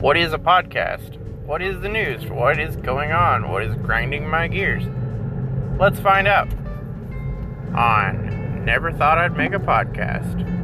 What is a podcast? What is the news? What is going on? What is grinding my gears? Let's find out on Never Thought I'd Make a Podcast.